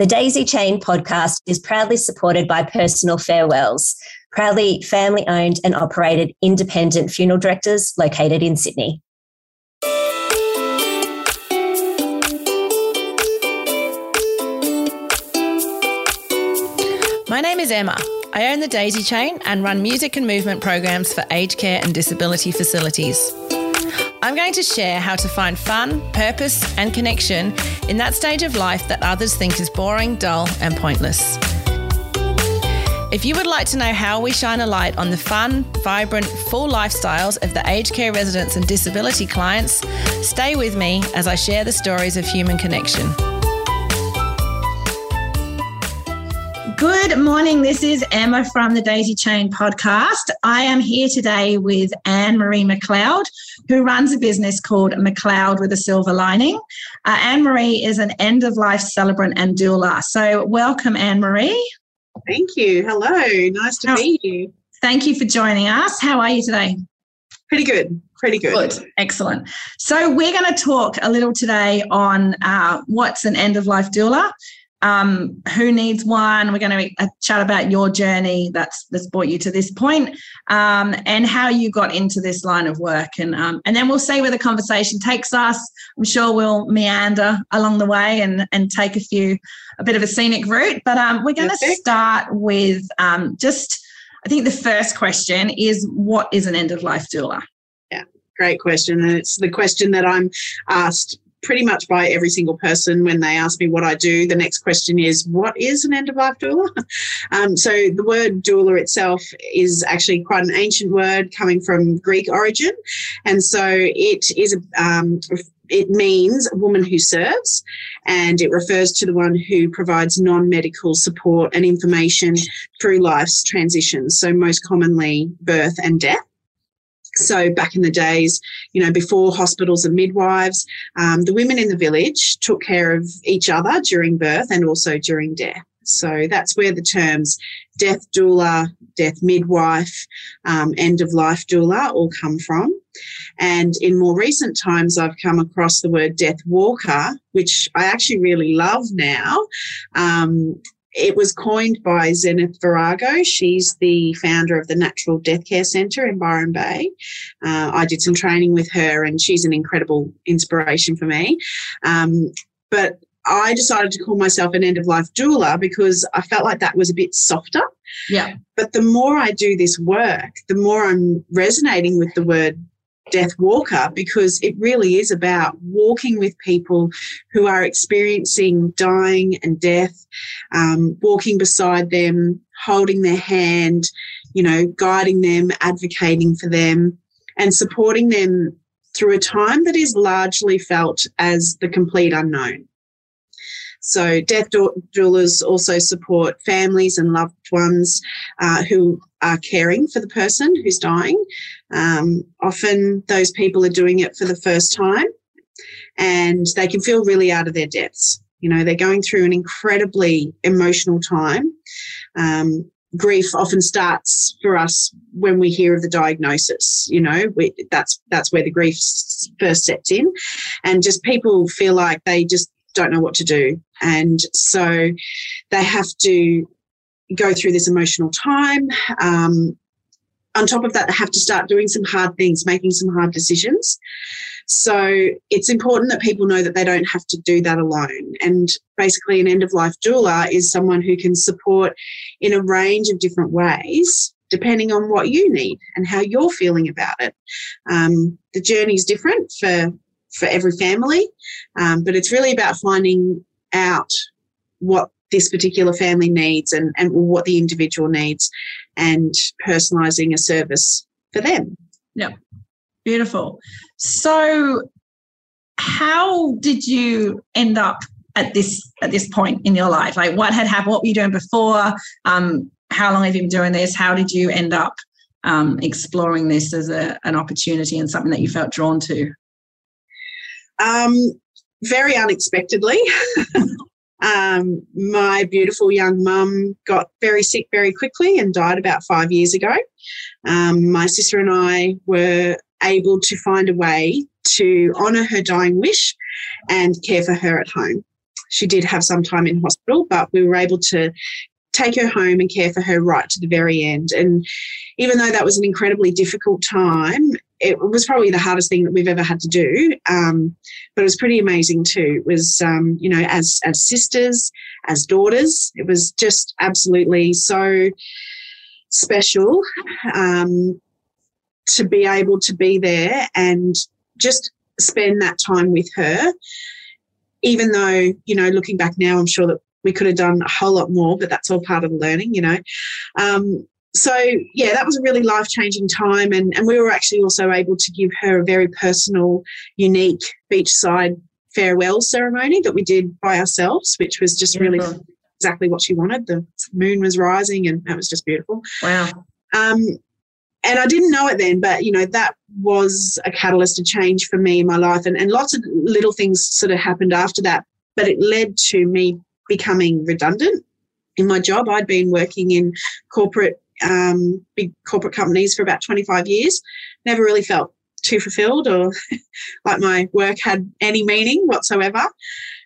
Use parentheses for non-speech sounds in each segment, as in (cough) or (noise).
The Daisy Chain podcast is proudly supported by Personal Farewells, proudly family owned and operated independent funeral directors located in Sydney. My name is Emma. I own the Daisy Chain and run music and movement programs for aged care and disability facilities. I'm going to share how to find fun, purpose, and connection in that stage of life that others think is boring, dull, and pointless. If you would like to know how we shine a light on the fun, vibrant, full lifestyles of the aged care residents and disability clients, stay with me as I share the stories of human connection. Good morning. This is Emma from the Daisy Chain podcast. I am here today with Anne Marie McLeod, who runs a business called McLeod with a Silver Lining. Uh, Anne Marie is an end of life celebrant and doula. So, welcome, Anne Marie. Thank you. Hello. Nice to be here. Thank you for joining us. How are you today? Pretty good. Pretty good. Good. Excellent. So, we're going to talk a little today on uh, what's an end of life doula um, who needs one. We're going to uh, chat about your journey that's that's brought you to this point, um, and how you got into this line of work, and um, and then we'll see where the conversation takes us. I'm sure we'll meander along the way and and take a few a bit of a scenic route, but um, we're going to start with um, just. I think the first question is what is an end of life doula? Yeah, great question. And it's the question that I'm asked pretty much by every single person when they ask me what I do. The next question is, what is an end of life doula? (laughs) Um, so the word doula itself is actually quite an ancient word coming from Greek origin. And so it is um, it means a woman who serves and it refers to the one who provides non-medical support and information through life's transitions so most commonly birth and death so back in the days, you know, before hospitals and midwives, um, the women in the village took care of each other during birth and also during death. So that's where the terms death doula, death midwife, um, end of life doula all come from. And in more recent times, I've come across the word death walker, which I actually really love now. Um, it was coined by Zenith Virago. She's the founder of the Natural Death Care Centre in Byron Bay. Uh, I did some training with her, and she's an incredible inspiration for me. Um, but I decided to call myself an end of life doula because I felt like that was a bit softer. Yeah. But the more I do this work, the more I'm resonating with the word death walker because it really is about walking with people who are experiencing dying and death, um, walking beside them, holding their hand, you know, guiding them, advocating for them, and supporting them through a time that is largely felt as the complete unknown. So, death doulas also support families and loved ones uh, who are caring for the person who's dying. Um, often, those people are doing it for the first time and they can feel really out of their depths. You know, they're going through an incredibly emotional time. Um, grief often starts for us when we hear of the diagnosis you know we, that's that's where the grief first sets in and just people feel like they just don't know what to do. And so they have to go through this emotional time. Um, on top of that, they have to start doing some hard things, making some hard decisions. So it's important that people know that they don't have to do that alone. And basically, an end of life doula is someone who can support in a range of different ways, depending on what you need and how you're feeling about it. Um, the journey is different for for every family. Um, but it's really about finding out what this particular family needs and, and what the individual needs and personalizing a service for them. Yeah. Beautiful. So how did you end up at this at this point in your life? Like what had happened? What were you doing before? Um, how long have you been doing this? How did you end up um, exploring this as a, an opportunity and something that you felt drawn to? Um, very unexpectedly. (laughs) um, my beautiful young mum got very sick very quickly and died about five years ago. Um, my sister and I were able to find a way to honour her dying wish and care for her at home. she did have some time in hospital, but we were able to take her home and care for her right to the very end. And even though that was an incredibly difficult time, it was probably the hardest thing that we've ever had to do. Um, but it was pretty amazing too. It was, um, you know, as as sisters, as daughters, it was just absolutely so special um, to be able to be there and just spend that time with her. Even though, you know, looking back now, I'm sure that we could have done a whole lot more, but that's all part of the learning, you know. Um, so yeah, that was a really life changing time, and and we were actually also able to give her a very personal, unique beachside farewell ceremony that we did by ourselves, which was just really exactly what she wanted. The moon was rising, and that was just beautiful. Wow. Um, and I didn't know it then, but you know that was a catalyst, a change for me in my life, and and lots of little things sort of happened after that. But it led to me becoming redundant in my job. I'd been working in corporate, um, big corporate companies for about 25 years. Never really felt too fulfilled or (laughs) like my work had any meaning whatsoever.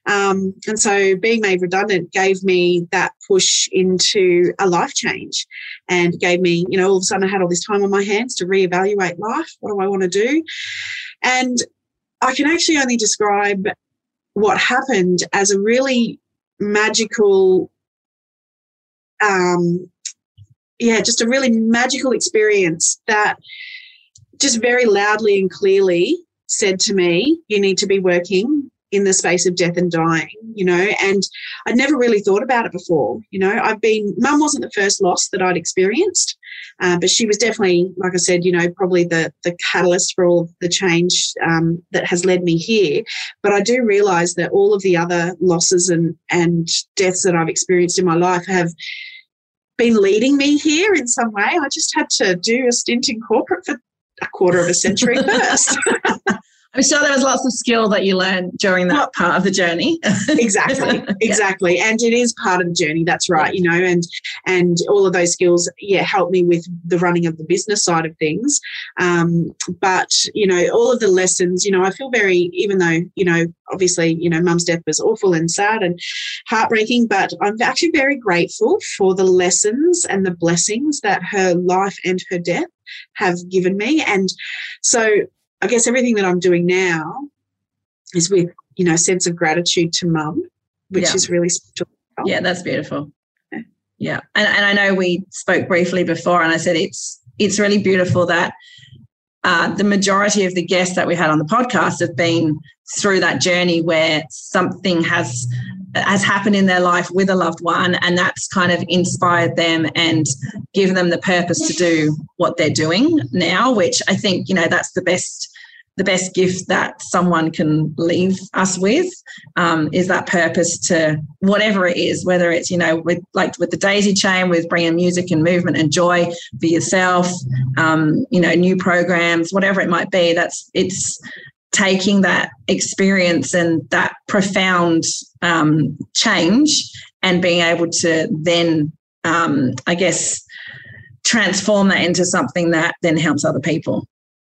Um, and so being made redundant gave me that push into a life change and gave me, you know, all of a sudden I had all this time on my hands to reevaluate life. What do I want to do? And I can actually only describe what happened as a really magical um yeah just a really magical experience that just very loudly and clearly said to me you need to be working in the space of death and dying, you know, and I'd never really thought about it before. You know, I've been, mum wasn't the first loss that I'd experienced, uh, but she was definitely, like I said, you know, probably the, the catalyst for all the change um, that has led me here. But I do realize that all of the other losses and, and deaths that I've experienced in my life have been leading me here in some way. I just had to do a stint in corporate for a quarter of a century (laughs) first. (laughs) I'm sure there was lots of skill that you learned during that well, part of the journey. exactly, (laughs) exactly, yeah. and it is part of the journey. That's right, you know, and and all of those skills, yeah, help me with the running of the business side of things. Um, but you know, all of the lessons, you know, I feel very, even though you know, obviously, you know, Mum's death was awful and sad and heartbreaking, but I'm actually very grateful for the lessons and the blessings that her life and her death have given me, and so I guess everything that I'm doing now is with, you know, sense of gratitude to mum, which yeah. is really special. Yeah, that's beautiful. Yeah. yeah. And, and I know we spoke briefly before and I said it's it's really beautiful that uh, the majority of the guests that we had on the podcast have been through that journey where something has has happened in their life with a loved one and that's kind of inspired them and given them the purpose to do what they're doing now which i think you know that's the best the best gift that someone can leave us with um, is that purpose to whatever it is whether it's you know with like with the daisy chain with bringing music and movement and joy for yourself um, you know new programs whatever it might be that's it's taking that experience and that profound um, change and being able to then, um, I guess, transform that into something that then helps other people.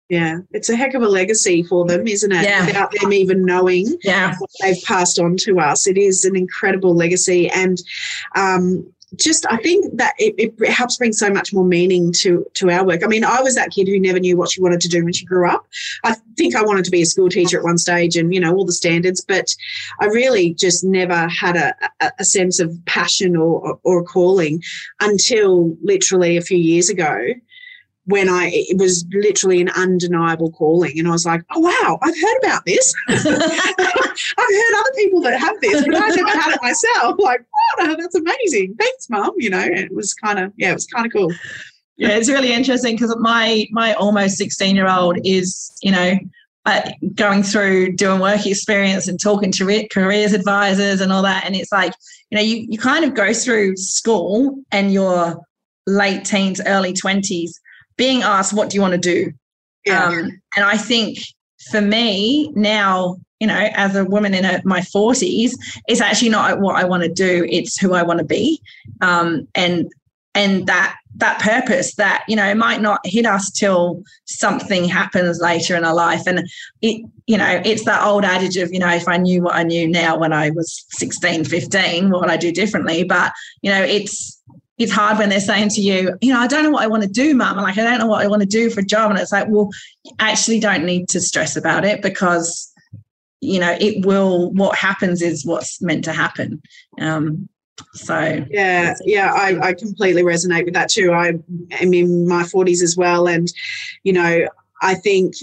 Yeah, it's a heck of a legacy for them, isn't it? Yeah. Without them even knowing yeah. what they've passed on to us. It is an incredible legacy. And um, just I think that it, it, helps bring so much more meaning to to our work. I mean, I was that kid who never knew what she wanted to do when she grew up. I think I wanted to be a school teacher at one stage, and you know all the standards, but I really just never had a, a, sense of passion or, or calling until literally a few years ago when I it was literally an undeniable calling, and I was like, "Oh wow, I've heard about this. (laughs) I've heard other people that have this, but I've never had it myself." Like, "Wow, that's amazing! Thanks, mum." You know, it was kind of yeah, it was kind of cool. Yeah, it's really interesting because my my almost sixteen year old is you know uh, going through doing work experience and talking to careers advisors and all that, and it's like you know you you kind of go through school and your late teens, early twenties being asked, what do you want to do? Yeah. Um, and I think for me now, you know, as a woman in my 40s, it's actually not what I want to do, it's who I want to be. Um, and and that that purpose that you know might not hit us till something happens later in our life and it you know it's that old adage of you know if i knew what i knew now when i was 16 15 what would i do differently but you know it's it's hard when they're saying to you you know i don't know what i want to do mum like i don't know what i want to do for a job and it's like well you actually don't need to stress about it because you know it will what happens is what's meant to happen um so yeah, yeah, I, I completely resonate with that too. I am in my 40s as well, and you know, I think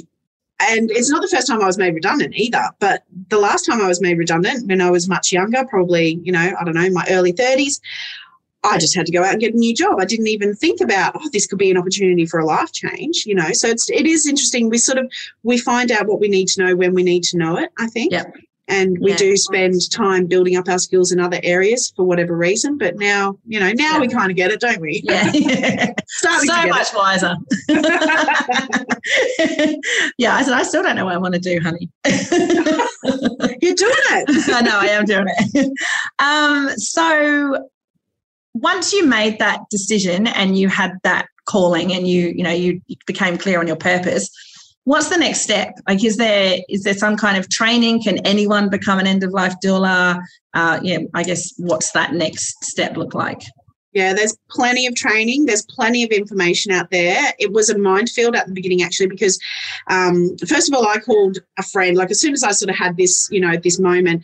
and it's not the first time I was made redundant either, but the last time I was made redundant when I was much younger, probably, you know, I don't know, my early 30s, I just had to go out and get a new job. I didn't even think about, oh, this could be an opportunity for a life change, you know. So it's it is interesting. We sort of we find out what we need to know when we need to know it, I think. Yeah and we yeah. do spend time building up our skills in other areas for whatever reason but now you know now yeah. we kind of get it don't we yeah, (laughs) (laughs) so much it. wiser (laughs) yeah i said i still don't know what i want to do honey you're doing it i know i am doing it um, so once you made that decision and you had that calling and you you know you became clear on your purpose what's the next step like is there is there some kind of training can anyone become an end of life doula uh, yeah i guess what's that next step look like yeah, there's plenty of training. There's plenty of information out there. It was a minefield at the beginning, actually, because um, first of all, I called a friend. Like as soon as I sort of had this, you know, this moment,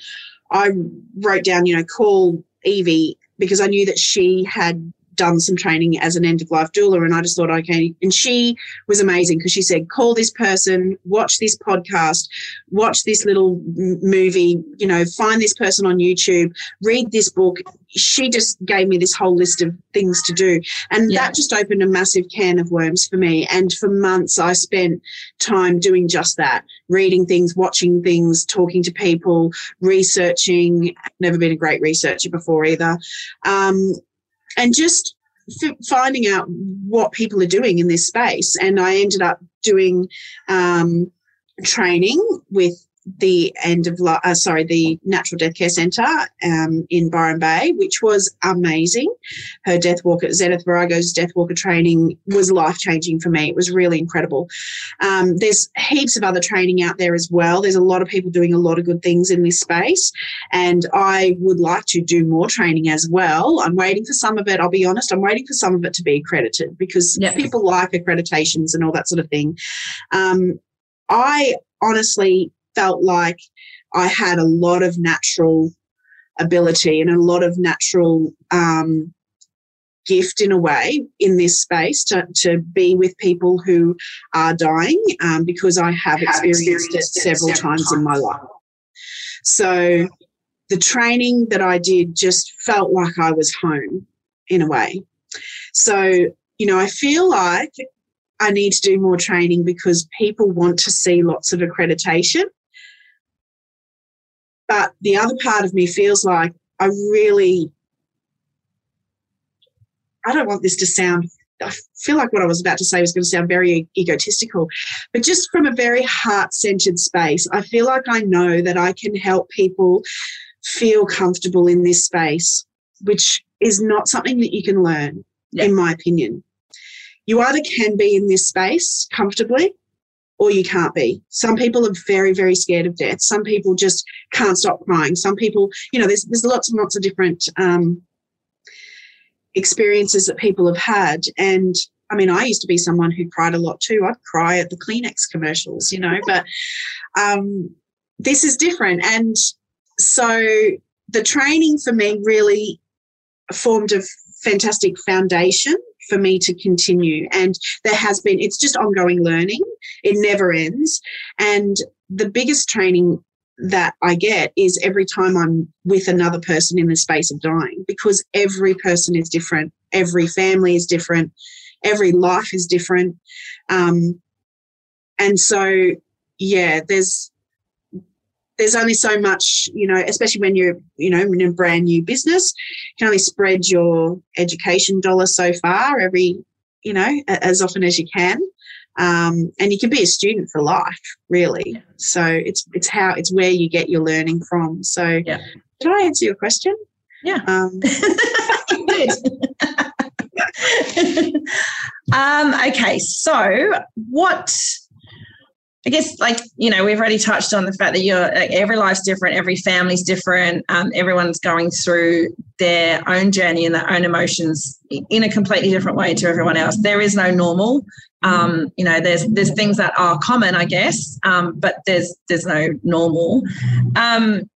I wrote down, you know, call Evie because I knew that she had done some training as an end of life doula. And I just thought, okay. And she was amazing because she said, call this person, watch this podcast, watch this little movie, you know, find this person on YouTube, read this book. She just gave me this whole list of things to do. And yeah. that just opened a massive can of worms for me. And for months, I spent time doing just that reading things, watching things, talking to people, researching. I've never been a great researcher before either. Um, and just finding out what people are doing in this space. And I ended up doing um, training with the end of uh, sorry the natural death care centre um, in byron bay which was amazing. Her death walker zenith virago's death walker training was life changing for me. It was really incredible. Um, there's heaps of other training out there as well. There's a lot of people doing a lot of good things in this space and i would like to do more training as well. I'm waiting for some of it i'll be honest. I'm waiting for some of it to be accredited because yep. people like accreditations and all that sort of thing. Um, I honestly felt like I had a lot of natural ability and a lot of natural um, gift in a way in this space to, to be with people who are dying um, because I have experienced it several times in my life. So the training that I did just felt like I was home in a way. So, you know, I feel like I need to do more training because people want to see lots of accreditation. But the other part of me feels like I really, I don't want this to sound, I feel like what I was about to say was going to sound very egotistical, but just from a very heart centered space, I feel like I know that I can help people feel comfortable in this space, which is not something that you can learn, yeah. in my opinion. You either can be in this space comfortably or you can't be. Some people are very, very scared of death. Some people just can't stop crying. Some people, you know, there's there's lots and lots of different um, experiences that people have had. And I mean, I used to be someone who cried a lot too. I'd cry at the Kleenex commercials, you know, but um, this is different. And so the training for me really formed a fantastic foundation for me to continue. And there has been, it's just ongoing learning, it never ends. And the biggest training that I get is every time I'm with another person in the space of dying, because every person is different, every family is different, every life is different. Um, and so, yeah, there's there's only so much, you know, especially when you're, you know, in a brand new business, you can only spread your education dollar so far every, you know, as often as you can. Um, and you can be a student for life, really. Yeah. So it's it's how it's where you get your learning from. So yeah. did I answer your question? Yeah. Um, (laughs) (laughs) Um, okay, so what I guess, like, you know, we've already touched on the fact that you're like, every life's different, every family's different, um, everyone's going through their own journey and their own emotions in a completely different way to everyone else. There is no normal. Um, you know, there's there's things that are common, I guess, um, but there's there's no normal. Um,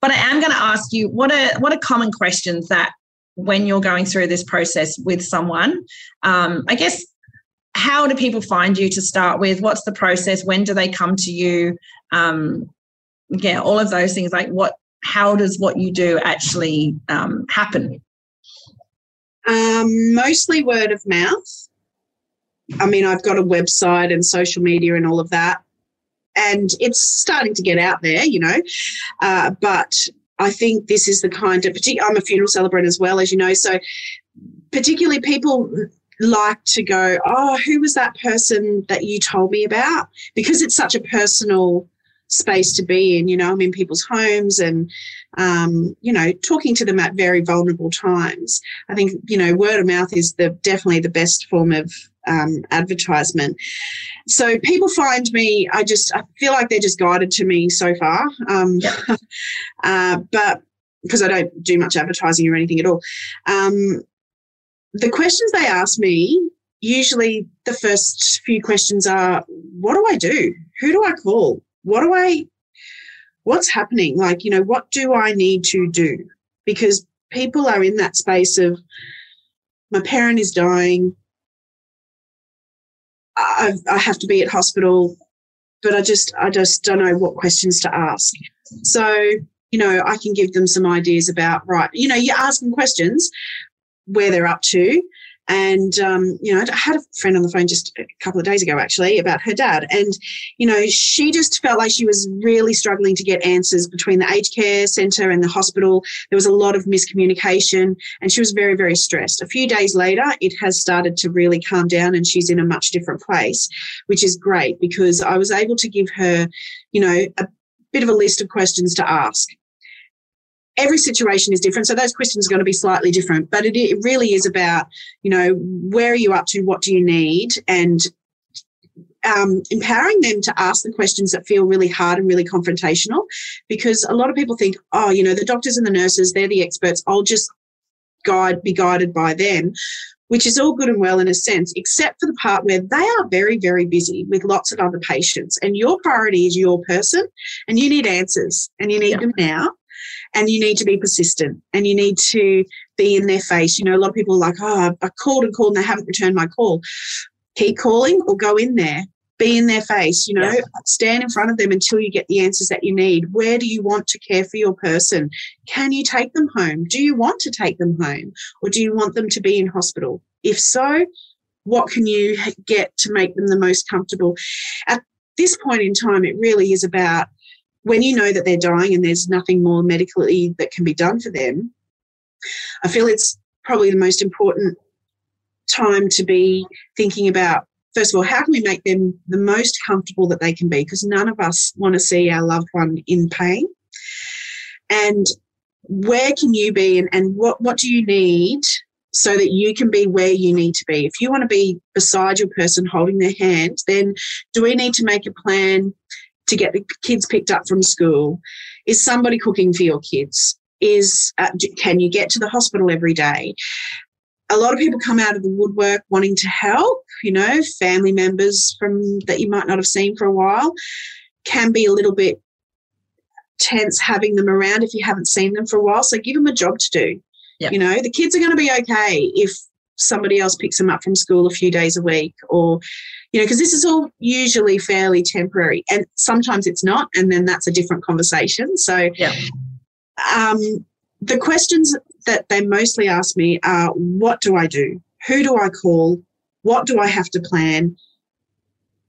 but I am going to ask you what are what are common questions that when you're going through this process with someone, um, I guess how do people find you to start with? What's the process? When do they come to you? Um, yeah, all of those things. Like, what? How does what you do actually um, happen? Um, mostly word of mouth. I mean, I've got a website and social media and all of that, and it's starting to get out there, you know. Uh, but I think this is the kind of. I'm a funeral celebrant as well, as you know, so particularly people like to go, oh, who was that person that you told me about? Because it's such a personal space to be in. You know, I'm in people's homes and, um, you know, talking to them at very vulnerable times. I think, you know, word of mouth is the definitely the best form of um, advertisement. So people find me, I just I feel like they're just guided to me so far. Um, (laughs) uh, but because I don't do much advertising or anything at all. Um, the questions they ask me, usually the first few questions are, what do I do? Who do I call? What do I, what's happening? Like, you know, what do I need to do? Because people are in that space of, my parent is dying. I, I have to be at hospital, but I just, I just don't know what questions to ask. So, you know, I can give them some ideas about, right, you know, you ask them questions, where they're up to. And, um, you know, I had a friend on the phone just a couple of days ago, actually, about her dad. And, you know, she just felt like she was really struggling to get answers between the aged care centre and the hospital. There was a lot of miscommunication and she was very, very stressed. A few days later, it has started to really calm down and she's in a much different place, which is great because I was able to give her, you know, a bit of a list of questions to ask every situation is different. So those questions are going to be slightly different, but it, it really is about, you know, where are you up to? What do you need? And um, empowering them to ask the questions that feel really hard and really confrontational because a lot of people think, oh, you know, the doctors and the nurses, they're the experts. I'll just guide, be guided by them, which is all good and well in a sense, except for the part where they are very, very busy with lots of other patients and your priority is your person and you need answers and you need yeah. them now and you need to be persistent and you need to be in their face. You know, a lot of people are like, oh, I called and called and they haven't returned my call. Keep calling or go in there. Be in their face, you know, yeah. stand in front of them until you get the answers that you need. Where do you want to care for your person? Can you take them home? Do you want to take them home? Or do you want them to be in hospital? If so, what can you get to make them the most comfortable? At this point in time, it really is about when you know that they're dying and there's nothing more medically that can be done for them, I feel it's probably the most important time to be thinking about first of all, how can we make them the most comfortable that they can be? Because none of us want to see our loved one in pain. And where can you be and, and what, what do you need so that you can be where you need to be? If you want to be beside your person holding their hand, then do we need to make a plan to get the kids picked up from school? Is somebody cooking for your kids? Is uh, can you get to the hospital every day? A lot of people come out of the woodwork wanting to help. You know, family members from that you might not have seen for a while can be a little bit tense having them around if you haven't seen them for a while. So give them a job to do. Yep. You know, the kids are going to be okay if somebody else picks them up from school a few days a week or you know because this is all usually fairly temporary and sometimes it's not and then that's a different conversation. So yeah. um, the questions that they mostly ask me are what do i do? Who do i call? What do i have to plan?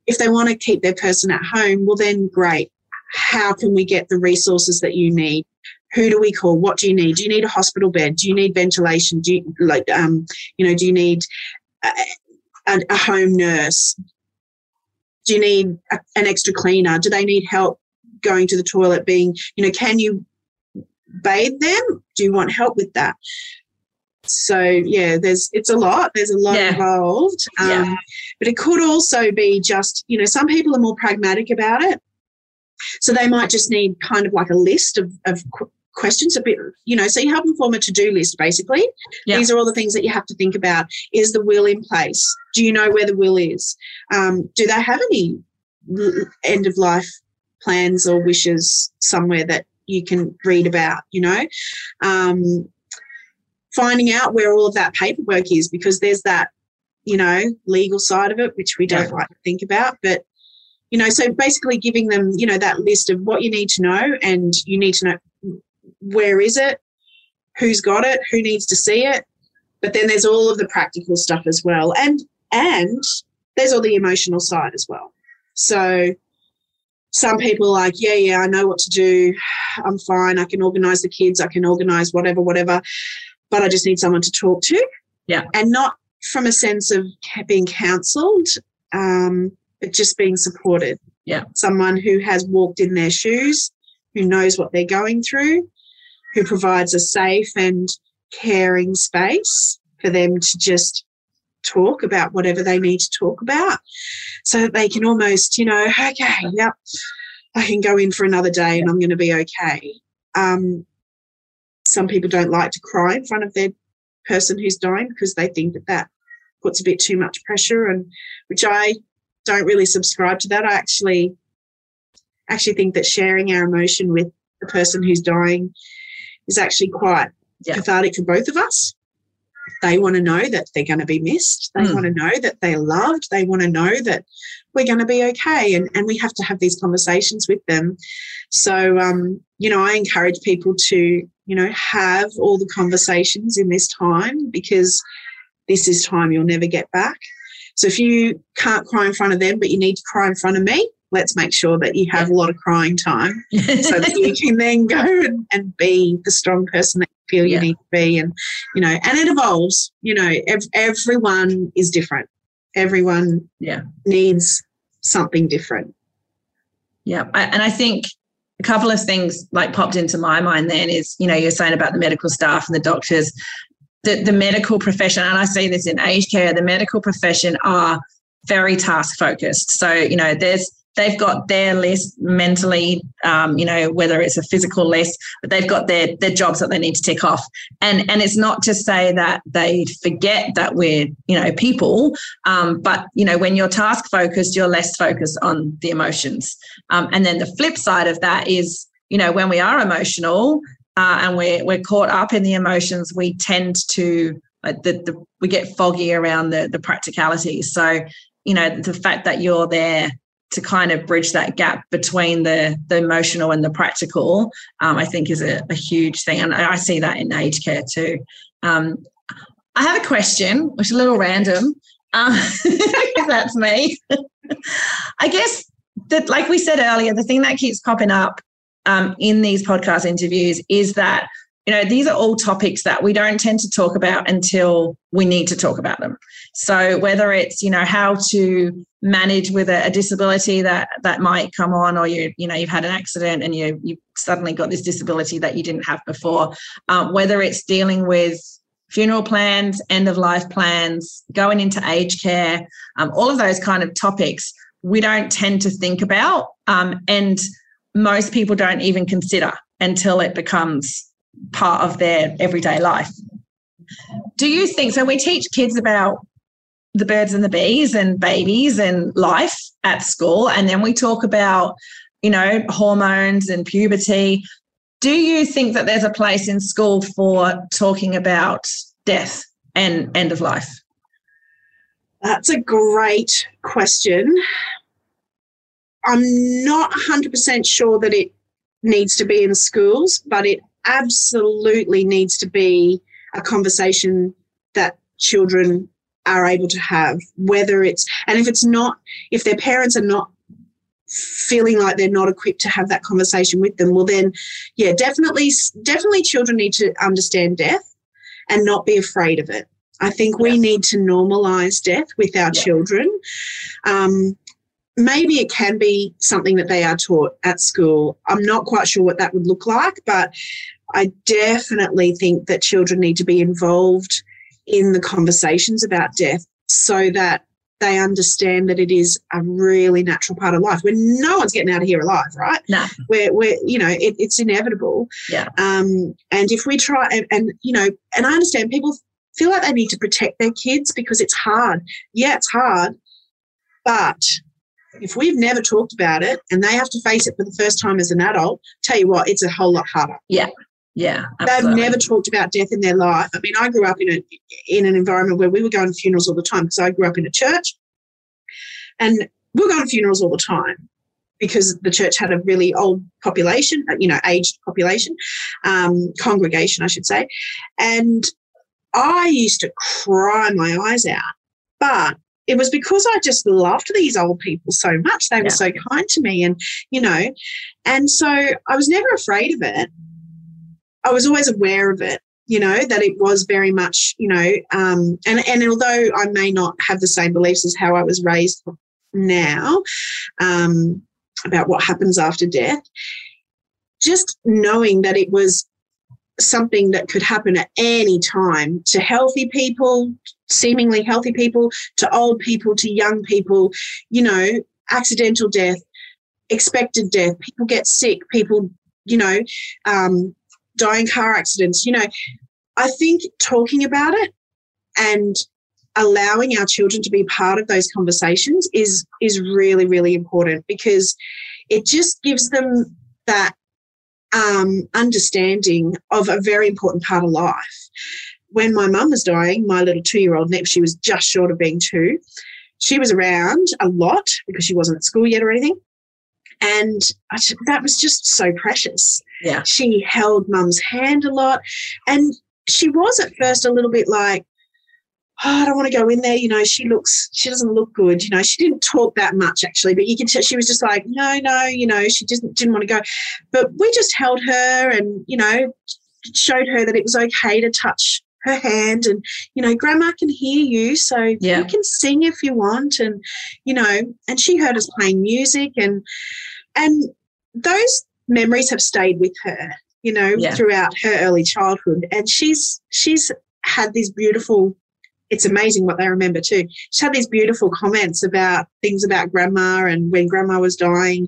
If they want to keep their person at home well then great. How can we get the resources that you need who do we call? What do you need? Do you need a hospital bed? Do you need ventilation? Do you like um, you know? Do you need a, a, home nurse? Do you need a, an extra cleaner? Do they need help going to the toilet? Being you know, can you bathe them? Do you want help with that? So yeah, there's it's a lot. There's a lot Yeah. involved. Um, Yeah. But it could also be just you know some people are more pragmatic about it, so they might just need kind of like a list of of questions a bit you know so you help them form a to-do list basically. Yeah. these are all the things that you have to think about. Is the will in place? Do you know where the will is? Um, do they have any end of life plans or wishes somewhere that you can read about you know? Um, finding out where all of that paperwork is because there's that you know legal side of it which we don't Yeah. like to think about but you know so basically giving them you know that list of what you need to know and you need to know where is it who's got it who needs to see it. But then there's all of the practical stuff as well. And and there's all the emotional side as well. So some people are like yeah yeah i know what to do. I'm fine. I can organize the kids. I can organize whatever whatever. But i just need someone to talk to. Yeah. and not from a sense of being counseled um, but just being supported. Yeah. someone who has walked in their shoes who knows what they're going through who provides a safe and caring space for them to just talk about whatever they need to talk about so that they can almost, you know, okay, yep, I can go in for another day and I'm going to be okay. Um, some people don't like to cry in front of their person who's dying because they think that that puts a bit too much pressure and which I don't really subscribe to that. I actually actually think that sharing our emotion with the person who's dying is actually quite Yeah. cathartic for both of us. They want to know that they're going to be missed. They Mm. want to know that they're loved. They want to know that we're going to be okay. And, and we have to have these conversations with them. So, um, you know, I encourage people to, you know, have all the conversations in this time because this is time you'll never get back. So if you can't cry in front of them, but you need to cry in front of me, let's make sure that you have a lot of crying time (laughs) so that you can then go and, and be the strong person that you feel Yeah. you need to be. And, you know, and it evolves, you know, ev- everyone is different. Everyone Yeah. needs something different. Yeah, I- and I think a couple of things like popped into my mind then is you know you're saying about the medical staff and the doctors, the the medical profession, and I see this in aged care. The medical profession are very task focused. So you know there's they've got their list mentally, um, you know whether it's a physical list, but they've got their their jobs that they need to tick off. And and it's not to say that they forget that we're you know people, um, but you know when you're task focused, you're less focused on the emotions. Um, and then the flip side of that is, you know, when we are emotional uh, and we're we're caught up in the emotions, we tend to like the, the we get foggy around the the practicalities. So, you know, the fact that you're there to kind of bridge that gap between the the emotional and the practical, um, I think is a, a huge thing, and I see that in aged care too. Um, I have a question, which is a little random. (laughs) If that's me. (laughs) I guess that, like we said earlier, the thing that keeps popping up um, in these podcast interviews is that you know these are all topics that we don't tend to talk about until we need to talk about them. So whether it's you know how to manage with a, a disability that that might come on, or you you know you've had an accident and you you suddenly got this disability that you didn't have before, um, whether it's dealing with funeral plans, end of life plans, going into aged care, um, all of those kind of topics we don't tend to think about. Um, and most people don't even consider until it becomes part of their everyday life. Do you think so? We teach kids about the birds and the bees and babies and life at school, and then we talk about, you know, hormones and puberty. Do you think that there's a place in school for talking about death and end of life? That's a great question. I'm not 100% sure that it needs to be in schools, but it absolutely needs to be a conversation that children are able to have, whether it's, and if it's not, if their parents are not feeling like they're not equipped to have that conversation with them, well, then, yeah, definitely, definitely children need to understand death and not be afraid of it. I think we need to normalize death with our Yeah. children. Um, maybe it can be something that they are taught at school. I'm not quite sure what that would look like, but I definitely think that children need to be involved in the conversations about death so that they understand that it is a really natural part of life. Where no one's getting out of here alive, right? No. Where, where you know, it, it's inevitable. Yeah. Um, and if we try, and, and you know, and I understand people feel like they need to protect their kids because it's hard. Yeah, it's hard, but if we've never talked about it and they have to face it for the first time as an adult, tell you what, it's a whole lot harder. Yeah. Yeah. Absolutely. They've never talked about death in their life. I mean, I grew up in a in an environment where we were going to funerals all the time because I grew up in a church and we were going to funerals all the time because the church had a really old population, uh, you know, aged population, um, congregation, I should say. And I used to cry my eyes out. But it was because I just loved these old people so much. They yeah. were so kind to me, and you know, and so I was never afraid of it. I was always aware of it, you know, that it was very much, you know, um, and and although I may not have the same beliefs as how I was raised now um, about what happens after death, just knowing that it was something that could happen at any time to healthy people, seemingly healthy people, to old people, to young people, you know, accidental death, expected death, people get sick, people, you know, um, die in car accidents. You know, I think talking about it and allowing our children to be part of those conversations is is really really important because it just gives them that um, understanding of a very important part of life. When my mum was dying, my little two year old Nep, she was just short of being two. She was around a lot because she wasn't at school yet or anything. And that was just so precious. Yeah. She held mum's hand a lot. And she was at first a little bit like, oh, I don't want to go in there. You know, she looks, she doesn't look good. You know, she didn't talk that much actually, but you can tell she was just like, no, no, you know, she didn't didn't want to go. But we just held her and you know showed her that it was okay to touch her hand and you know grandma can hear you so yeah. you can sing if you want and you know and she heard us playing music and and those memories have stayed with her you know yeah. throughout her early childhood and she's she's had these beautiful it's amazing what they remember too. She had these beautiful comments about things about grandma and when grandma was dying.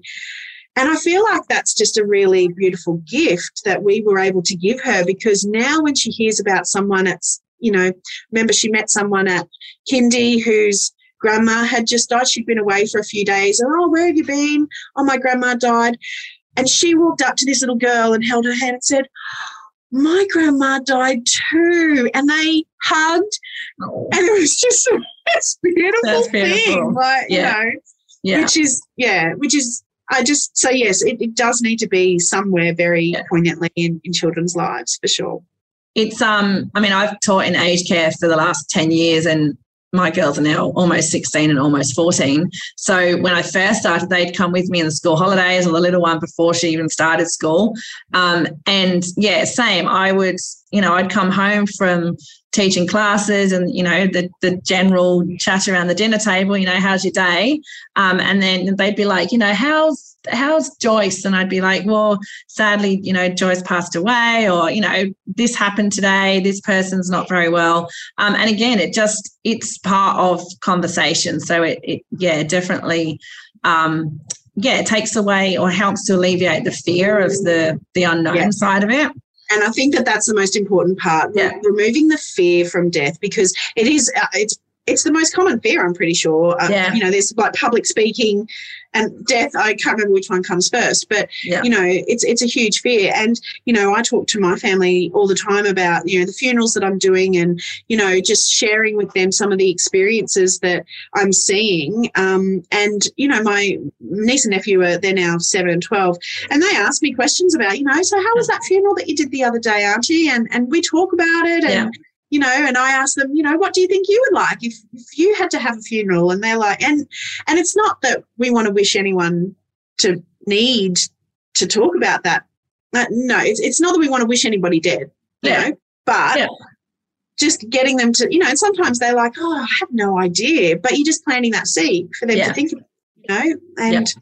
And I feel like that's just a really beautiful gift that we were able to give her because now when she hears about someone it's, you know, remember she met someone at Kindy whose grandma had just died. She'd been away for a few days. And, Oh, where have you been? Oh, my grandma died. And she walked up to this little girl and held her hand and said, my grandma died too. And they hugged. Oh. And it was just (laughs) this beautiful, beautiful. thing. Like, yeah. you know, yeah. which is, yeah, which is, I just say, yes, it, it does need to be somewhere very yeah. poignantly in, in children's lives for sure. It's, um, I mean, I've taught in aged care for the last 10 years and my girls are now almost 16 and almost 14. So when I first started, they'd come with me in the school holidays or the little one before she even started school. Um, and yeah, same. I would, you know, I'd come home from teaching classes and you know the the general chat around the dinner table you know how's your day um, and then they'd be like you know how's how's joyce and i'd be like well sadly you know joyce passed away or you know this happened today this person's not very well um, and again it just it's part of conversation so it, it yeah definitely um, yeah it takes away or helps to alleviate the fear of the the unknown yeah. side of it and I think that that's the most important part. Yeah. Removing the fear from death because it is uh, it's it's the most common fear. I'm pretty sure. Uh, yeah. You know, there's like public speaking and death i can't remember which one comes first but yeah. you know it's it's a huge fear. And you know i talk to my family all the time about you know the funerals that i'm doing and you know just sharing with them some of the experiences that i'm seeing. Um, and you know my niece and nephew are they're now 7 and 12 and they ask me questions about you know so how was that funeral that you did the other day auntie? And and we talk about it and yeah you know, and I ask them, you know, what do you think you would like if, if you had to have a funeral? And they're like, and and it's not that we want to wish anyone to need to talk about that. Uh, no, it's it's not that we want to wish anybody dead, you yeah. know, but yeah. just getting them to, you know, and sometimes they're like, oh, I have no idea, but you're just planting that seed for them yeah. to think about you know, and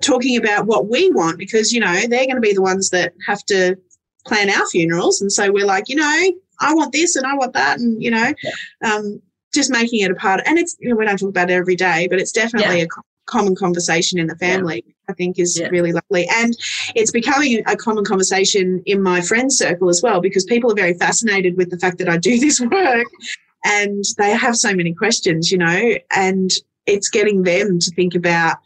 talking about what we want because, you know, they're going to be the ones that have to plan our funerals. And so we're like, you know, I want this and I want that. And, you know, yeah. um, just making it a part. And it's, you know, we don't talk about it every day, but it's definitely yeah. a common conversation in the family. Yeah. I think is really lovely. And it's becoming a common conversation in my friends circle as well, because people are very fascinated with the fact that I do (laughs) this work and they have so many questions, you know, and it's getting them to think about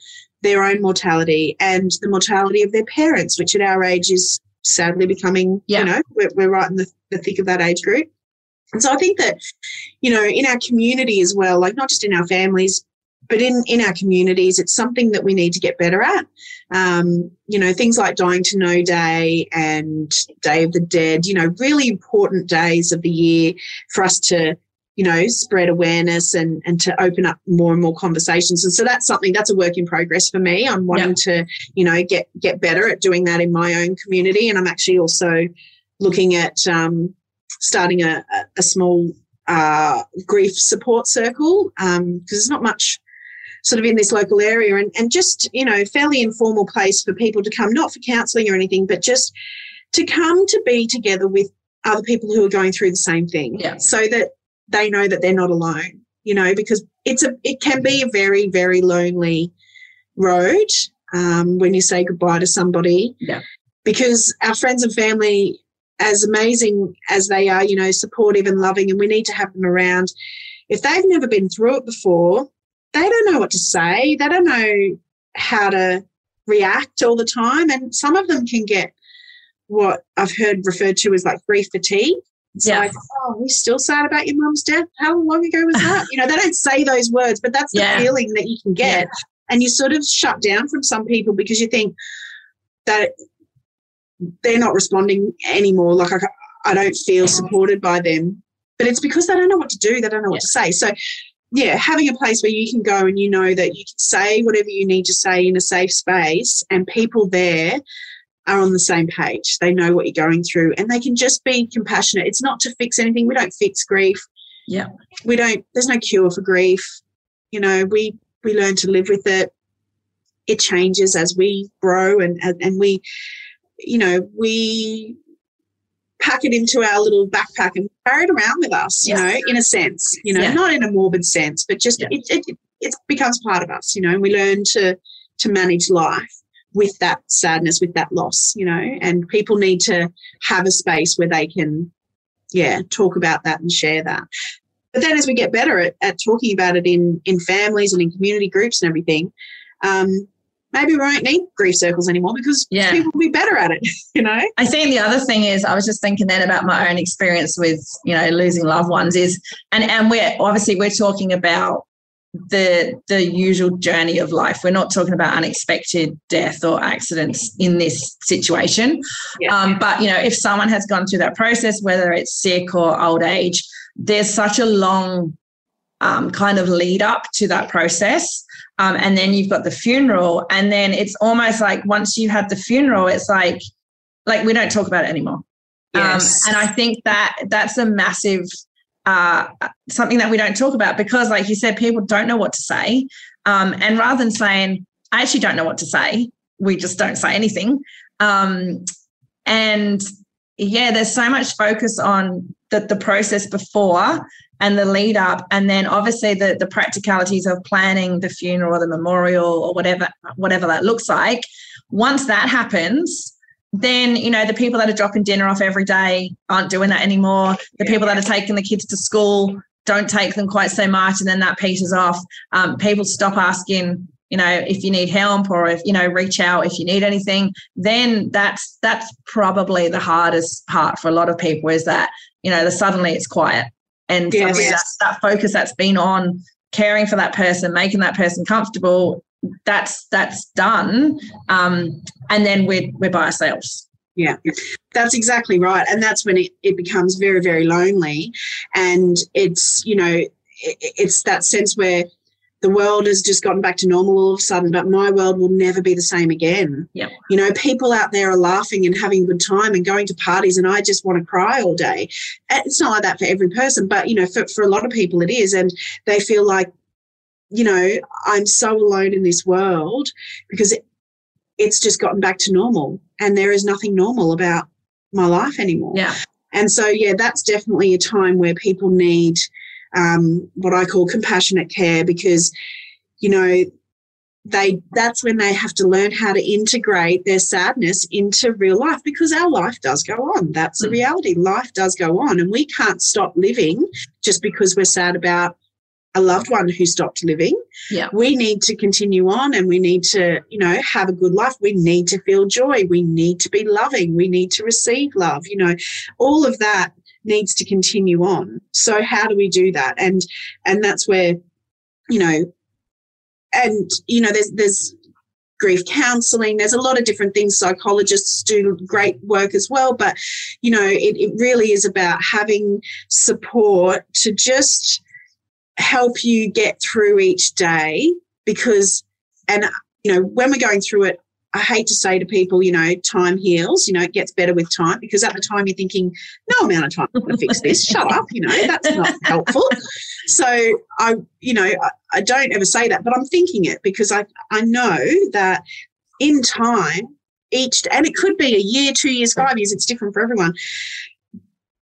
their own mortality and the mortality of their parents, which at our age is sadly becoming, yeah. you know, we're, we're right in the, the thick of that age group. And so I think that, you know, in our community as well, like not just in our families, but in, in our communities, it's something that we need to get better at. Um, you know, things like Dying to Know Day and Day of the Dead, you know, really important days of the year for us to you know, spread awareness and, and to open up more and more conversations. And so that's something that's a work in progress for me. I'm wanting to, you know, get get better at doing that in my own community. And I'm actually also looking at um, starting a, a small uh, grief support circle because um, there's not much sort of in this local area and, and just, you know, fairly informal place for people to come, not for counselling or anything, but just to come to be together with other people who are going through the same thing. Yeah. So that they know that they're not alone, you know, because it's a it can be a very, very lonely road um, when you say goodbye to somebody. Yeah. Because our friends and family, as amazing as they are, you know, supportive and loving, and we need to have them around. If they've never been through it before, they don't know what to say. They don't know how to react all the time. And some of them can get what I've heard referred to as like grief fatigue. It's yeah. like, oh, we still sad about your mum's death. How long ago was that? you know, they don't say those words, but that's the yeah. feeling that you can get. Yeah. And you sort of shut down from some people because you think that they're not responding anymore. Like, I, I don't feel supported by them. But it's because they don't know what to do. They don't know what to say. So, yeah, having a place where you can go and you know that you can say whatever you need to say in a safe space and people there are on the same page. They know what you're going through and they can just be compassionate. It's not to fix anything. We don't fix grief. Yeah. We don't, there's no cure for grief. You know, we, we learn to live with it. It changes as we grow and, and we, you know, we pack it into our little backpack and carry it around with us, you yeah. know, in a sense, you know, yeah. not in a morbid sense, but just yeah. it, it, it becomes part of us, you know, and we learn to, to manage life with that sadness, with that loss, you know, and people need to have a space where they can, yeah, talk about that and share that. But then as we get better at, at talking about it in, in families and in community groups and everything, um, maybe we won't need grief circles anymore because yeah. people will be better at it, (laughs) you know? I think the other thing is I was just thinking then about my own experience with, you know, losing loved ones is and and we're obviously we're talking about the the usual journey of life. We're not talking about unexpected death or accidents in this situation. Yeah. Um, but you know, if someone has gone through that process, whether it's sick or old age, there's such a long um, kind of lead up to that process. Um, and then you've got the funeral, and then it's almost like once you have the funeral, it's like like we don't talk about it anymore. Um, yes. and I think that that's a massive uh, something that we don't talk about because, like you said, people don't know what to say. Um, and rather than saying, I actually don't know what to say, we just don't say anything. Um, and yeah, there's so much focus on the, the process before and the lead up, and then obviously the, the practicalities of planning the funeral or the memorial or whatever whatever that looks like. Once that happens, then you know the people that are dropping dinner off every day aren't doing that anymore. The people that are taking the kids to school don't take them quite so much and then that peters off. Um, people stop asking you know if you need help or if you know reach out if you need anything then that's that's probably the hardest part for a lot of people is that you know the suddenly it's quiet and yes. that, that focus that's been on caring for that person making that person comfortable that's that's done. Um, and then we're we're by ourselves. Yeah that's exactly right. And that's when it, it becomes very very lonely. And it's you know it, it's that sense where the world has just gotten back to normal all of a sudden but my world will never be the same again yeah you know people out there are laughing and having a good time and going to parties and i just want to cry all day eh, it's not like that for every person but you know for, for a lot of people it is and they feel like you know, I'm so alone in this world because it, it's just gotten back to normal and there is nothing normal about my life anymore. Yeah. And so, yeah, that's definitely a time where people need um, what I call compassionate care because, you know, they that's when they have to learn how to integrate their sadness into real life because our life does go on. That's the mm. reality. Life does go on, and we can't stop living just because we're sad about a loved one who stopped living. Yeah. We need to continue on and we need to, you know, have a good life. We need to feel joy. We need to be loving. We need to receive love. You know, all of that needs to continue on. So how do we do that? And and that's where, you know, and you know, there's there's grief counseling. There's a lot of different things. Psychologists do great work as well. But, you know, it, it really is about having support to just help you get through each day because and you know when we're going through it I hate to say to people, you know, time heals, you know, it gets better with time because at the time you're thinking, no amount of time to fix this. Shut up, you know, that's not (laughs) helpful. So I, you know, I, I, don't ever say that, but I'm thinking it because I, I know that in time, each, and it could be a year, two years, five years, it's different for everyone.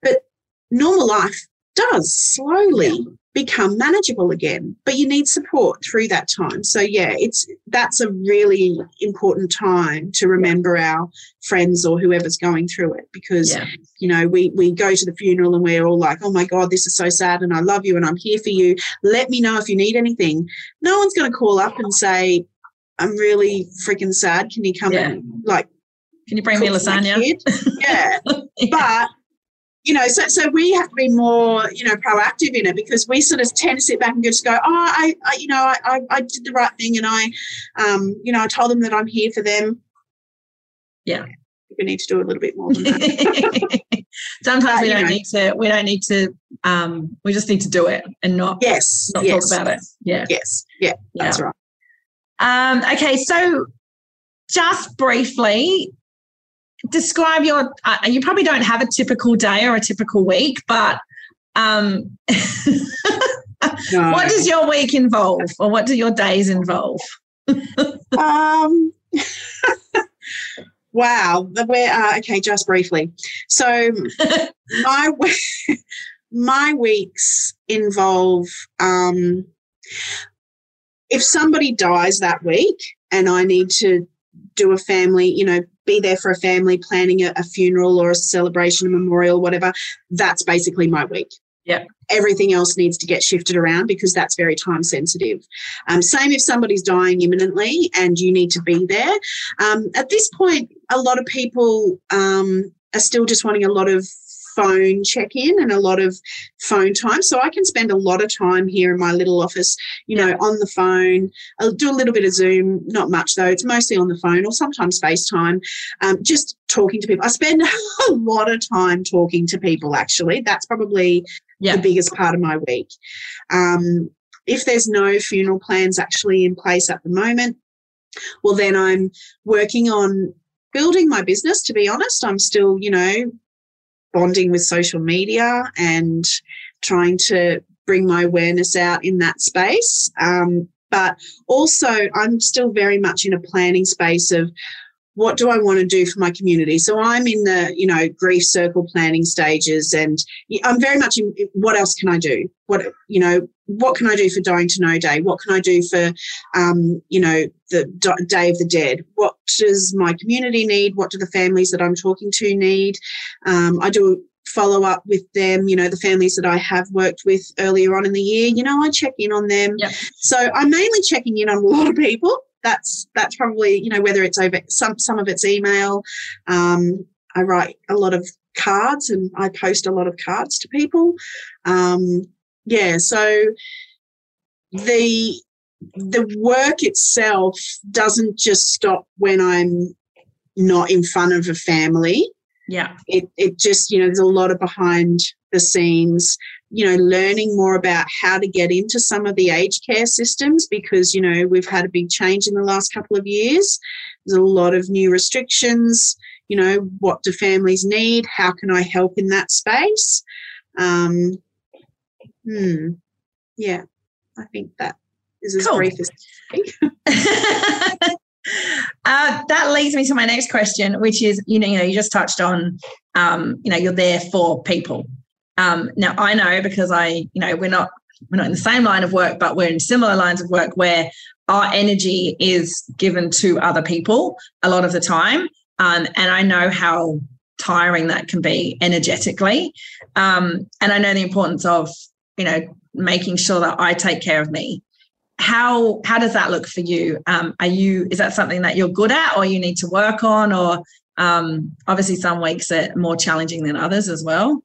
But normal life does slowly become manageable again but you need support through that time. So yeah it's that's a really important time to remember our friends or whoever's going through it because yeah. you know we we go to the funeral and we're all like oh my god this is so sad and i love you and i'm here for you. Let me know if you need anything. No one's going to call up and say i'm really freaking sad. Can you come yeah. and like can you bring me lasagna? (laughs) yeah. yeah. But you know, so so we have to be more, you know, proactive in it because we sort of tend to sit back and just go, oh, I, I you know, I, I did the right thing and I, um, you know, I told them that I'm here for them. Yeah, we need to do a little bit more than that. (laughs) Sometimes but, we don't know, need to. We don't need to. Um, we just need to do it and not yes, not yes. talk about it. Yeah, yes, yeah, that's yeah. right. Um, okay, so just briefly, describe your uh, you probably don't have a typical day or a typical week but um no. (laughs) what does your week involve or what do your days involve (laughs) um wow where uh, okay just briefly so (laughs) my my weeks involve um if somebody dies that week and i need to do a family you know be there for a family planning a, a funeral or a celebration, a memorial, whatever. That's basically my week. Yeah. Everything else needs to get shifted around because that's very time sensitive. Um, same if somebody's dying imminently and you need to be there. Um, at this point, a lot of people um, are still just wanting a lot of phone check in and a lot of phone time. So I can spend a lot of time here in my little office, you know, on the phone. I'll do a little bit of Zoom, not much though. It's mostly on the phone or sometimes FaceTime, um, just talking to people. I spend (laughs) a lot of time talking to people, actually. That's probably yeah. the biggest part of my week. Um, if there's no funeral plans actually in place at the moment, well, then I'm working on building my business to be honest i'm still you know bonding with social media and trying to bring my awareness out in that space. Um, but also, I'm still very much in a planning space of what do I want to do for my community? So I'm in the, you know, grief circle planning stages and I'm very much in what else can I do? What, you know, what can I do for Dying to Know Day? What can I do for, um, you know, the Day of the Dead? What does my community need? What do the families that I'm talking to need? Um, I do follow up with them, you know, the families that I have worked with earlier on in the year, you know, I check in on them. Yep. So I'm mainly checking in on a lot of people. That's that's probably, you know, whether it's over some some of it's email. Um, I write a lot of cards and I post a lot of cards to people. Um, yeah, so the the work itself doesn't just stop when I'm not in front of a family. Yeah. It it just, you know, there's a lot of behind the scenes, you know, learning more about how to get into some of the aged care systems because, you know, we've had a big change in the last couple of years. There's a lot of new restrictions. You know, what do families need? How can I help in that space? Um, hmm. Yeah, I think that is as Cool. brief as (laughs) (laughs) uh, that leads me to my next question, which is you know, you know, you just touched on, um, you know, you're there for people. Um, now I know because I, you know, we're not we're not in the same line of work, but we're in similar lines of work where our energy is given to other people a lot of the time, um, and I know how tiring that can be energetically, um, and I know the importance of you know making sure that I take care of me. How how does that look for you? Um, are you is that something that you're good at or you need to work on? Or um, obviously some weeks are more challenging than others as well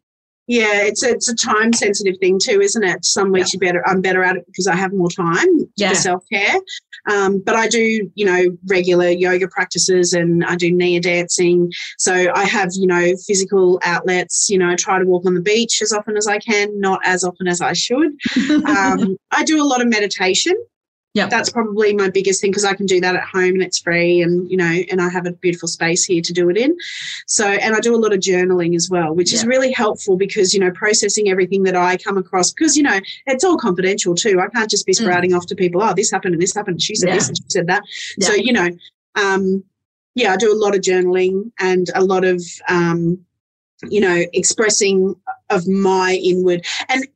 Yeah, it's a, it's a time sensitive thing too, isn't it? Some weeks you better I'm better at it because I have more time Yeah. for self care. Um, but I do, you know, regular yoga practices and I do Nia dancing. So I have, you know, physical outlets. You know, I try to walk on the beach as often as I can, not as often as I should. (laughs) Um, I do a lot of meditation. Yep. That's probably my biggest thing because I can do that at home and it's free and, you know, and I have a beautiful space here to do it in. So, and I do a lot of journaling as well, which is really helpful because, you know, processing everything that I come across, because, you know, it's all confidential too. I can't just be Mm. sprouting off to people, oh, this happened and this happened. She said Yeah. this and she said that. So, you know, um, yeah, I do a lot of journaling and a lot of, um, you know, expressing of my inward. And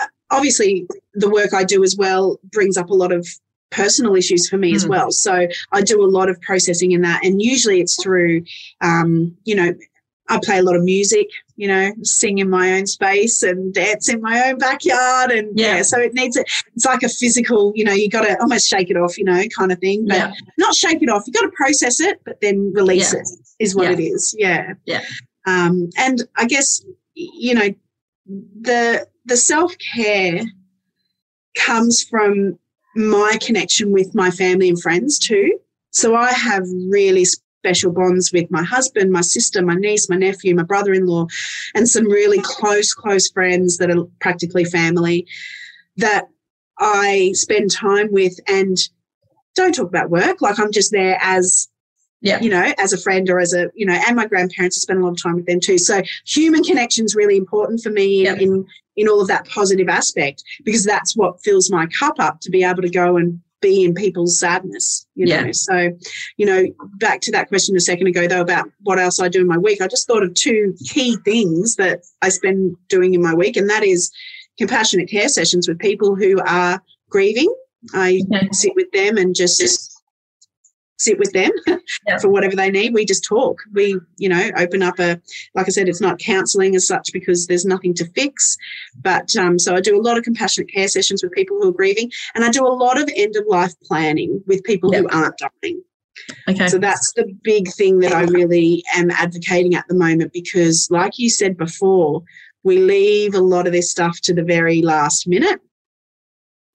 uh, obviously, the work I do as well brings up a lot of personal issues for me as Mm. well. So I do a lot of processing in that. And usually it's through, um, you know, I play a lot of music, you know, sing in my own space and dance in my own backyard. And Yeah. yeah, so it needs it. It's like a physical, you know, you got to almost shake it off, you know, kind of thing. But Yeah. not shake it off. You got to process it, but then release Yeah. it is what it is. Yeah. Yeah. Um, and I guess you know the the self care comes from my connection with my family and friends too. So I have really special bonds with my husband, my sister, my niece, my nephew, my brother-in-law, and some really close, close friends that are practically family that I spend time with and don't talk about work. Like I'm just there as Yeah. you know, as a friend or as a, you know, and my grandparents, I spend a lot of time with them too. So human connection is really important for me Yep. in in all of that positive aspect because that's what fills my cup up to be able to go and be in people's sadness, you Yeah. know. So, you know, back to that question a second ago though about what else I do in my week, I just thought of two key things that I spend doing in my week, and that is compassionate care sessions with people who are grieving. I Okay. sit with them and just sit with them (laughs) Yeah. for whatever they need. We just talk. We, you know, open up a, like I said, it's not counselling as such because there's nothing to fix. But um, so I do a lot of compassionate care sessions with people who are grieving, and I do a lot of end of life planning with people who aren't dying. Okay. So that's the big thing that I really am advocating at the moment because, like you said before, we leave a lot of this stuff to the very last minute.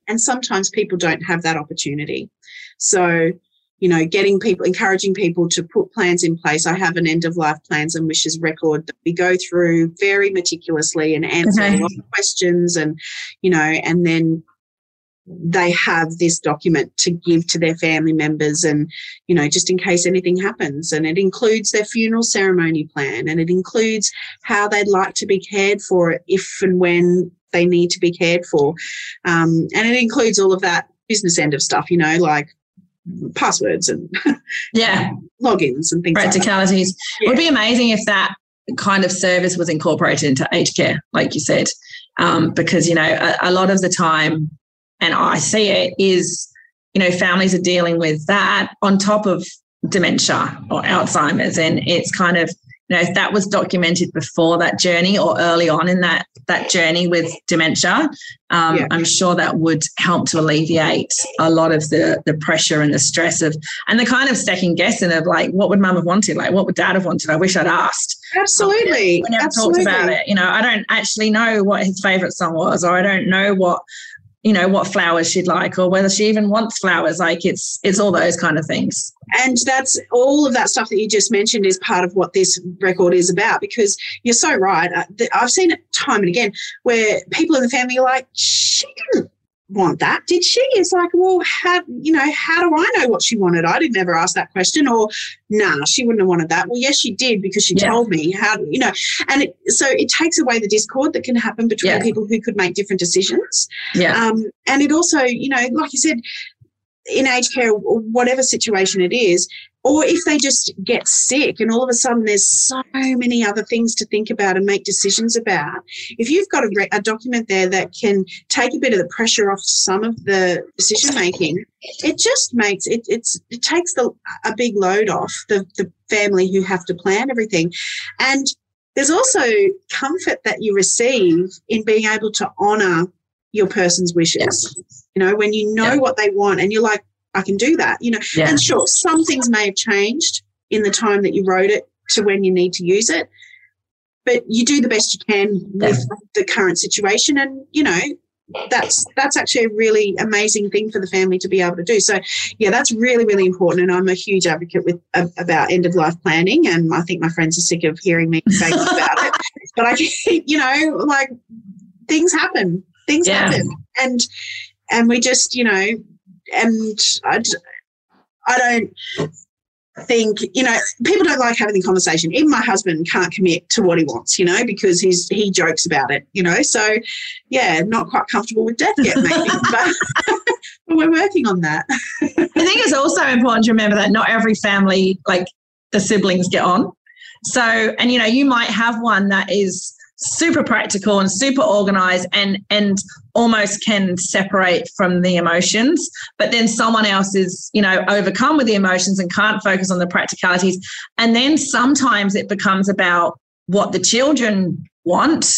And sometimes people don't have that opportunity. So, you know, getting people, encouraging people to put plans in place. I have an end of life plans and wishes record that we go through very meticulously and answer Okay. a lot of questions and, you know, and then they have this document to give to their family members and you know just in case anything happens and it includes their funeral ceremony plan and it includes how they'd like to be cared for if and when they need to be cared for um, and it includes all of that business end of stuff you know like passwords and yeah. (laughs) logins and things like that. Practicalities. It would be amazing if that kind of service was incorporated into aged care, like you said, um, because you know a, a lot of the time, and I see it is, you know, families are dealing with that on top of dementia or Alzheimer's, and it's kind of you know if that was documented before that journey or early on in that that journey with dementia, um, Yeah. I'm sure that would help to alleviate a lot of the the pressure and the stress of and the kind of second guessing of like what would mum have wanted, like what would dad have wanted. I wish I'd asked absolutely we never absolutely. talked about it. You know, I don't actually know what his favorite song was, or I don't know what, you know, what flowers she'd like, or whether she even wants flowers. Like it's it's all those kind of things. And that's all of that stuff that you just mentioned is part of what this record is about because you're so right. Uh, I've seen it time and again where people in the family are like, she can, want that, did she? It's like, well, how you know, how do I know what she wanted? I didn't ever ask that question. Or, nah, she wouldn't have wanted that. Well, yes, she did because she yeah. told me how. You know, and it, so it takes away the discord that can happen between yeah. people who could make different decisions. Yeah. Um, and it also, you know, like you said, in aged care or whatever situation it is, or if they just get sick and all of a sudden there's so many other things to think about and make decisions about if you've got a, re- a, document there that can take a bit of the pressure off some of the decision making it just makes it it's it takes the a big load off the the family who have to plan everything. And there's also comfort that you receive in being able to honor your person's wishes. You know when you know what they want and you're like I can do that, you know. Yeah. And sure, some things may have changed in the time that you wrote it to when you need to use it, but you do the best you can with yeah. the current situation, and you know that's that's actually a really amazing thing for the family to be able to do. So, yeah, that's really really important, and I'm a huge advocate with uh, about end of life planning, and I think my friends are sick of hearing me (laughs) say about it. But I, just, you know, like things happen, things yeah. happen, and and we just you know and I, I don't think you know people don't like having the conversation. Even my husband can't commit to what he wants you know because he's he jokes about it you know so yeah not quite comfortable with death yet maybe (laughs) but, but we're working on that. I think it's also important to remember that not every family like the siblings get on. So and you know you might have one that is super practical and super organized and and almost can separate from the emotions but then someone else is you know overcome with the emotions and can't focus on the practicalities and then sometimes it becomes about what the children want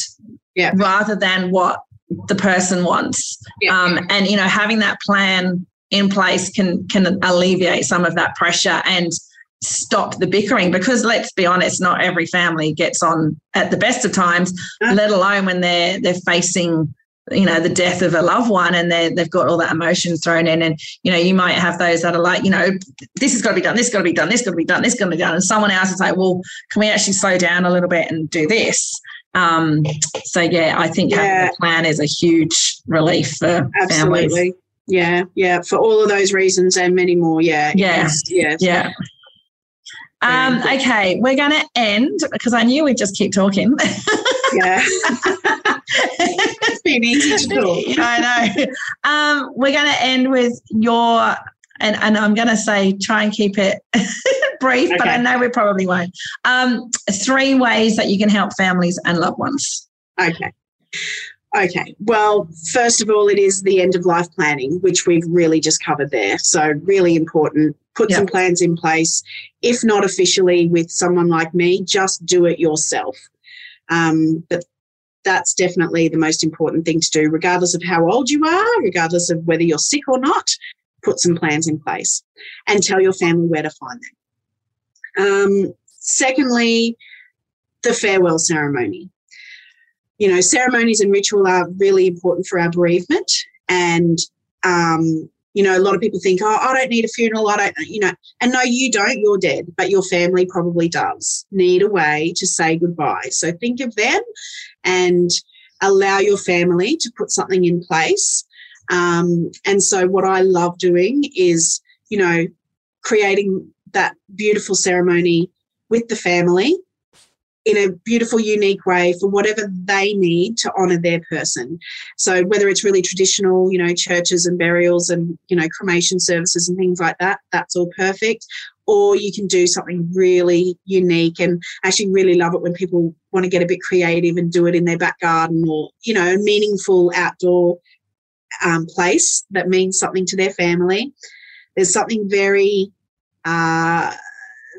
yeah. rather than what the person wants yeah. um, and you know having that plan in place can can alleviate some of that pressure and stop the bickering because let's be honest not every family gets on at the best of times let alone when they're they're facing you know the death of a loved one and they they've got all that emotion thrown in. And you know you might have those that are like you know this has got to be done this has got to be done this has got to be done this has got to be done. And someone else is like well can we actually slow down a little bit and do this? Um so yeah i think yeah. having a plan is a huge relief for Absolutely. families yeah yeah for all of those reasons and many more. Yeah yeah. yeah. Yeah um, okay, we're going to end because I knew we'd just keep talking. yeah. (laughs) it's been easy to talk. I know. Um, we're going to end with your, and, and I'm going to say try and keep it (laughs) brief, okay. but I know we probably won't. Um, three ways that you can help families and loved ones. Okay. Okay. Well, first of all, it is the end of life planning, which we've really just covered there. So, really important. Put yep. some plans in place. If not officially with someone like me, just do it yourself. Um, but that's definitely the most important thing to do, regardless of how old you are, regardless of whether you're sick or not. Put some plans in place and tell your family where to find them. Um, secondly, the farewell ceremony you know, ceremonies and ritual are really important for our bereavement. And, um, you know, a lot of people think, oh, I don't need a funeral. I don't, you know, and no, you don't. You're dead, but your family probably does need a way to say goodbye. So think of them and allow your family to put something in place. Um, and so, what I love doing is, you know, creating that beautiful ceremony with the family in a beautiful, unique way for whatever they need to honor their person. So whether it's really traditional, you know, churches and burials and, you know, cremation services and things like that, that's all perfect. Or you can do something really unique and actually really love it when people want to get a bit creative and do it in their back garden or, you know, a meaningful outdoor um, place that means something to their family. There's something very, uh,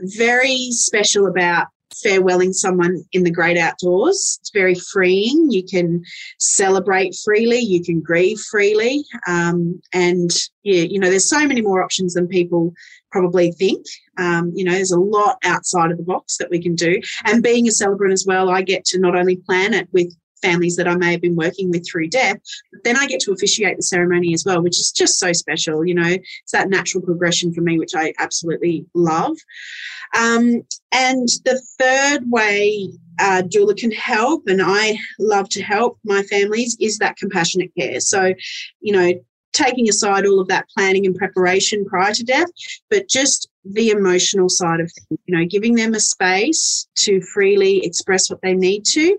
very special about farewelling someone in the great outdoors. It's very freeing. You can celebrate freely, you can grieve freely. Um, and yeah, you know, there's so many more options than people probably think. Um, you know, there's a lot outside of the box that we can do. And being a celebrant as well, I get to not only plan it with families that I may have been working with through death. But then I get to officiate the ceremony as well, which is just so special. You know, it's that natural progression for me, which I absolutely love. Um, and the third way uh, doula can help, and I love to help my families, is that compassionate care. So, you know, taking aside all of that planning and preparation prior to death, but just the emotional side of things, you know, giving them a space to freely express what they need to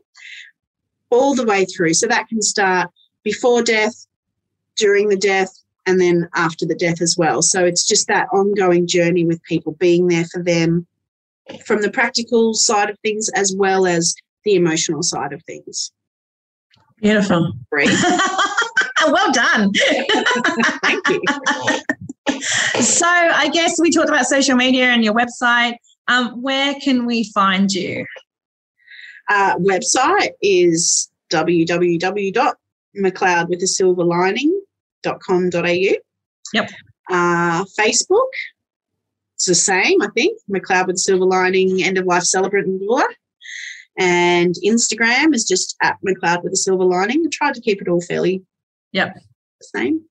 all the way through. So that can start before death, during the death, and then after the death as well. So it's just that ongoing journey with people, being there for them from the practical side of things as well as the emotional side of things. Beautiful. (laughs) well done. Thank you. So I guess we talked about social media and your website. Um, where can we find you? Uh, website is www.mcleodwithasilverlining.com.au. Yep. Uh, Facebook, it's the same, I think. McLeod with a Silver Lining, End of Life Celebrant and Doula. And Instagram is just at McLeod with a Silver Lining. I tried to keep it all fairly Yep. the same.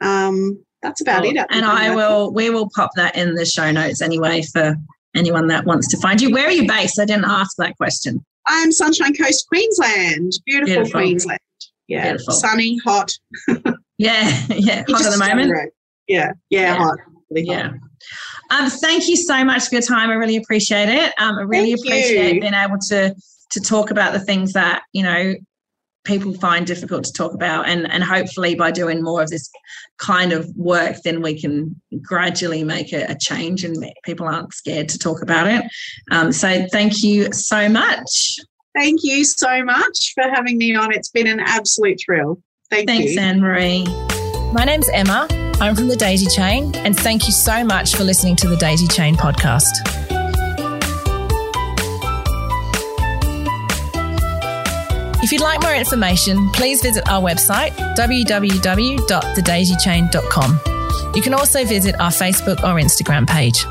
Um, that's about it. And I will, we will pop that in the show notes anyway for anyone that wants to find you. Where are you based? I didn't ask that question. I'm Sunshine Coast, Queensland. Beautiful, Beautiful. Queensland. Yeah, Beautiful. sunny, hot. Yeah, (laughs) yeah. Hot at the moment. Yeah, yeah, Yeah. hot. Really hot. Yeah. Um, thank you so much for your time. I really appreciate it. Um, I really Thank appreciate you. being able to to talk about the things that you know people find difficult to talk about, and and hopefully by doing more of this kind of work, then we can gradually make a, a change, and people aren't scared to talk about it. Um, so thank you so much. Thank you so much for having me on. It's been an absolute thrill. Thank Thanks, you. Anne Marie. My name's Emma. I'm from the Daisy Chain, and thank you so much for listening to the Daisy Chain podcast. If you'd like more information, please visit our website, www.thedaisychain.com. You can also visit our Facebook or Instagram page.